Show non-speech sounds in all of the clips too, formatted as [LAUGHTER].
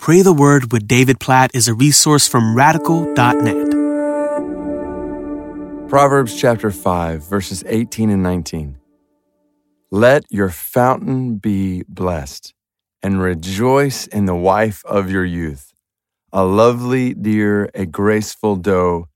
Pray the Word with David Platt is a resource from radical.net. Proverbs chapter 5, verses 18 and 19. Let your fountain be blessed, and rejoice in the wife of your youth, a lovely deer, a graceful doe.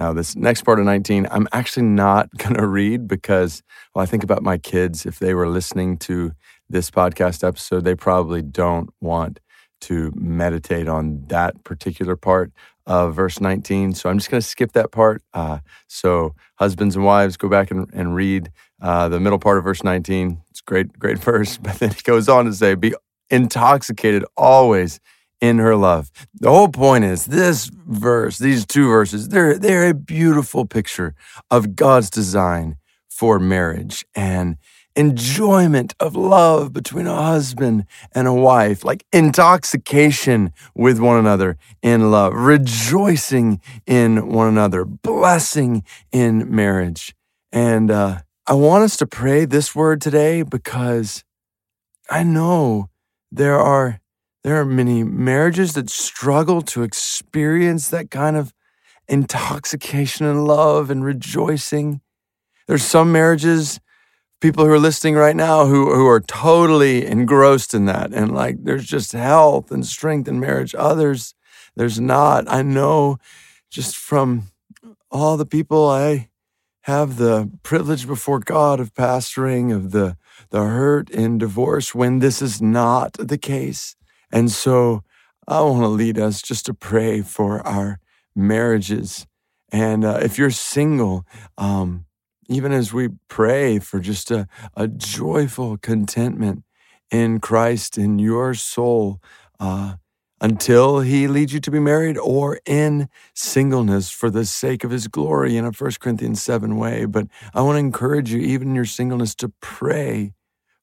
Now, this next part of 19, I'm actually not [LAUGHS] going to read because, well, I think about my kids. If they were listening to this podcast episode, they probably don't want to meditate on that particular part of verse 19. So I'm just going to skip that part. Uh, so, husbands and wives, go back and, and read uh, the middle part of verse 19. It's great, great [LAUGHS] verse. But then he goes on to say, Be intoxicated always in her love. The whole point is this verse, these two verses, they're, they're a beautiful picture of God's design for marriage. And enjoyment of love between a husband and a wife, like intoxication with one another in love, rejoicing in one another, blessing in marriage. And uh, I want us to pray this word today because I know there are there are many marriages that struggle to experience that kind of intoxication and love and rejoicing. There's some marriages people who are listening right now who, who are totally engrossed in that. And like there's just health and strength in marriage. Others there's not. I know just from all the people i have the privilege before god of pastoring of the the hurt in divorce when this is not the case. And so i want to lead us just to pray for our marriages. And uh, if you're single um, even as we pray for just a, a joyful contentment in Christ in your soul uh, until he leads you to be married or in singleness for the sake of his glory in a 1 Corinthians 7 way. But I want to encourage you, even in your singleness, to pray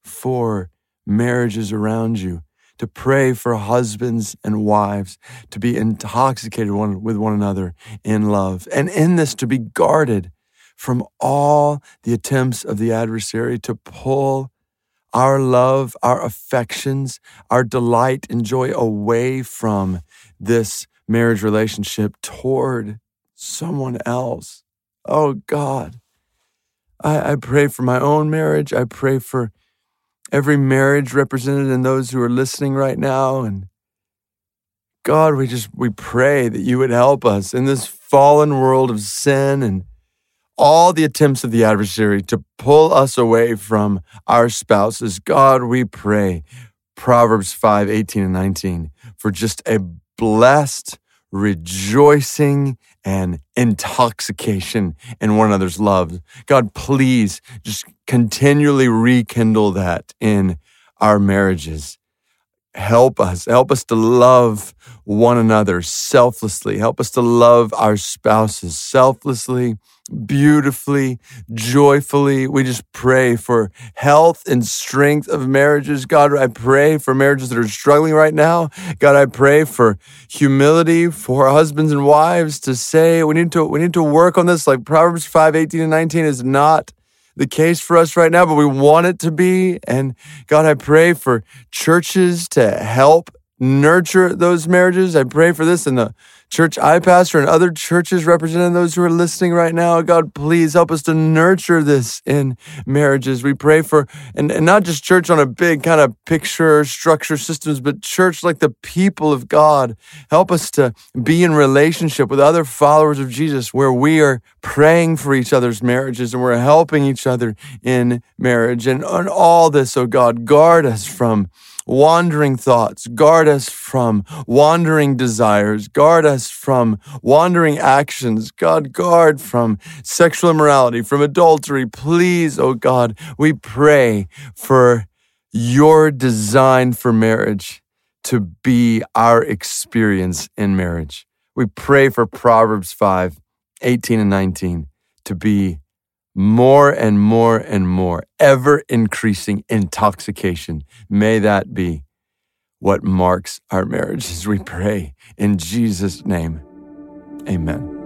for marriages around you. To pray for husbands and wives to be intoxicated one, with one another in love, and in this to be guarded from all the attempts of the adversary to pull our love, our affections, our delight and joy away from this marriage relationship toward someone else. Oh God, I, I, pray for my own marriage. I pray for every marriage represented in those who are listening right now. And God, we just, we pray that you would help us in this fallen world of sin and all the attempts of the adversary to pull us away from our spouses. God, we pray, Proverbs 5 18 and 19, for just a blessed, rejoicing, and intoxication in one another's love. God, please just continually rekindle that in our marriages. Help us. Help us to love one another selflessly. Help us to love our spouses selflessly beautifully, joyfully. We just pray for health and strength of marriages. God, I pray for marriages that are struggling right now. God, I pray for humility for husbands and wives to say we need to we need to work on this. Like Proverbs 5, 18 and 19 is not the case for us right now, but we want it to be. And God, I pray for churches to help nurture those marriages. I pray for this in the church I pastor and other churches representing those who are listening right now. God, please help us to nurture this in marriages. We pray for, and, and not just church on a big kind of picture, structure systems, but church like the people of God. Help us to be in relationship with other followers of Jesus where we are praying for each other's marriages and we're helping each other in marriage. And on all this, oh God, guard us from wandering thoughts. Guard us from wandering desires. Guard us from wandering actions. God, guard from sexual immorality, from adultery. Please, oh God, we pray for your design for marriage to be our experience in marriage. We pray for Proverbs 5 18 and 19 to be more and more and more, ever increasing intoxication. May that be what marks our marriages. We pray in Jesus' name. Amen.